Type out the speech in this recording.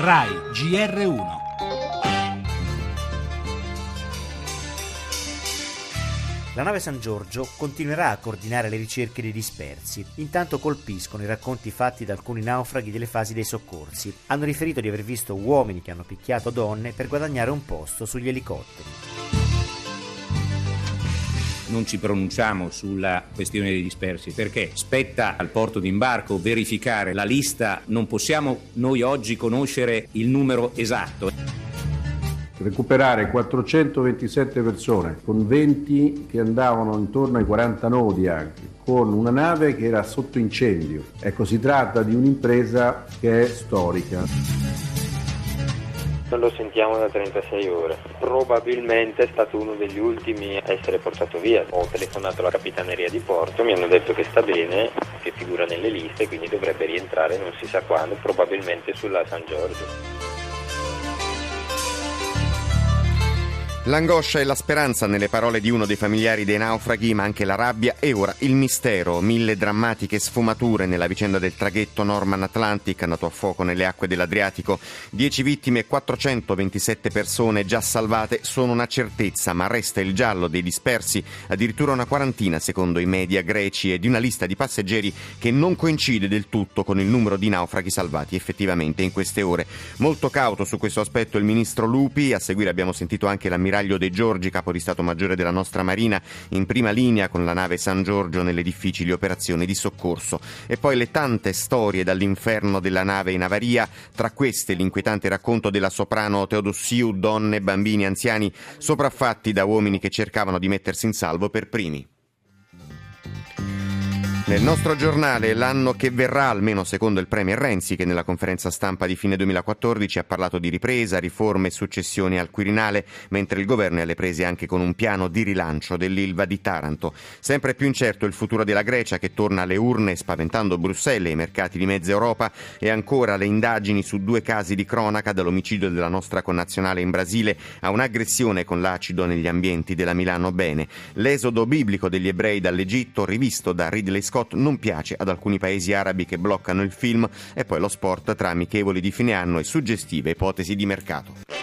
RAI GR1 La nave San Giorgio continuerà a coordinare le ricerche dei dispersi. Intanto colpiscono i racconti fatti da alcuni naufraghi delle fasi dei soccorsi. Hanno riferito di aver visto uomini che hanno picchiato donne per guadagnare un posto sugli elicotteri non ci pronunciamo sulla questione dei dispersi perché spetta al porto d'imbarco verificare la lista, non possiamo noi oggi conoscere il numero esatto. Recuperare 427 persone con 20 che andavano intorno ai 40 nodi anche, con una nave che era sotto incendio. Ecco, si tratta di un'impresa che è storica. Non lo sentiamo da 36 ore. Probabilmente è stato uno degli ultimi a essere portato via. Ho telefonato alla capitaneria di porto, mi hanno detto che sta bene, che figura nelle liste, quindi dovrebbe rientrare non si sa quando, probabilmente sulla San Giorgio. L'angoscia e la speranza nelle parole di uno dei familiari dei naufraghi, ma anche la rabbia e ora il mistero. Mille drammatiche sfumature nella vicenda del traghetto Norman Atlantic andato a fuoco nelle acque dell'Adriatico. Dieci vittime e 427 persone già salvate sono una certezza, ma resta il giallo dei dispersi, addirittura una quarantina secondo i media greci e di una lista di passeggeri che non coincide del tutto con il numero di naufraghi salvati effettivamente in queste ore. Molto cauto su questo aspetto il ministro Lupi, a seguire abbiamo sentito anche l'ammiraglio l'ammiraglio De Giorgi, capo di Stato Maggiore della nostra Marina, in prima linea con la nave San Giorgio nelle difficili operazioni di soccorso. E poi le tante storie dall'inferno della nave in avaria, tra queste l'inquietante racconto della soprano Teodossiu, donne, bambini, anziani, sopraffatti da uomini che cercavano di mettersi in salvo per primi. Nel nostro giornale l'anno che verrà, almeno secondo il Premier Renzi, che nella conferenza stampa di fine 2014 ha parlato di ripresa, riforme e successioni al Quirinale, mentre il governo è alle prese anche con un piano di rilancio dell'Ilva di Taranto. Sempre più incerto il futuro della Grecia che torna alle urne spaventando Bruxelles e i mercati di mezza Europa e ancora le indagini su due casi di cronaca dall'omicidio della nostra connazionale in Brasile a un'aggressione con l'acido negli ambienti della Milano Bene. L'esodo biblico degli ebrei dall'Egitto rivisto da Ridley Scott Scott non piace ad alcuni paesi arabi che bloccano il film e poi lo sport tra amichevoli di fine anno e suggestive ipotesi di mercato.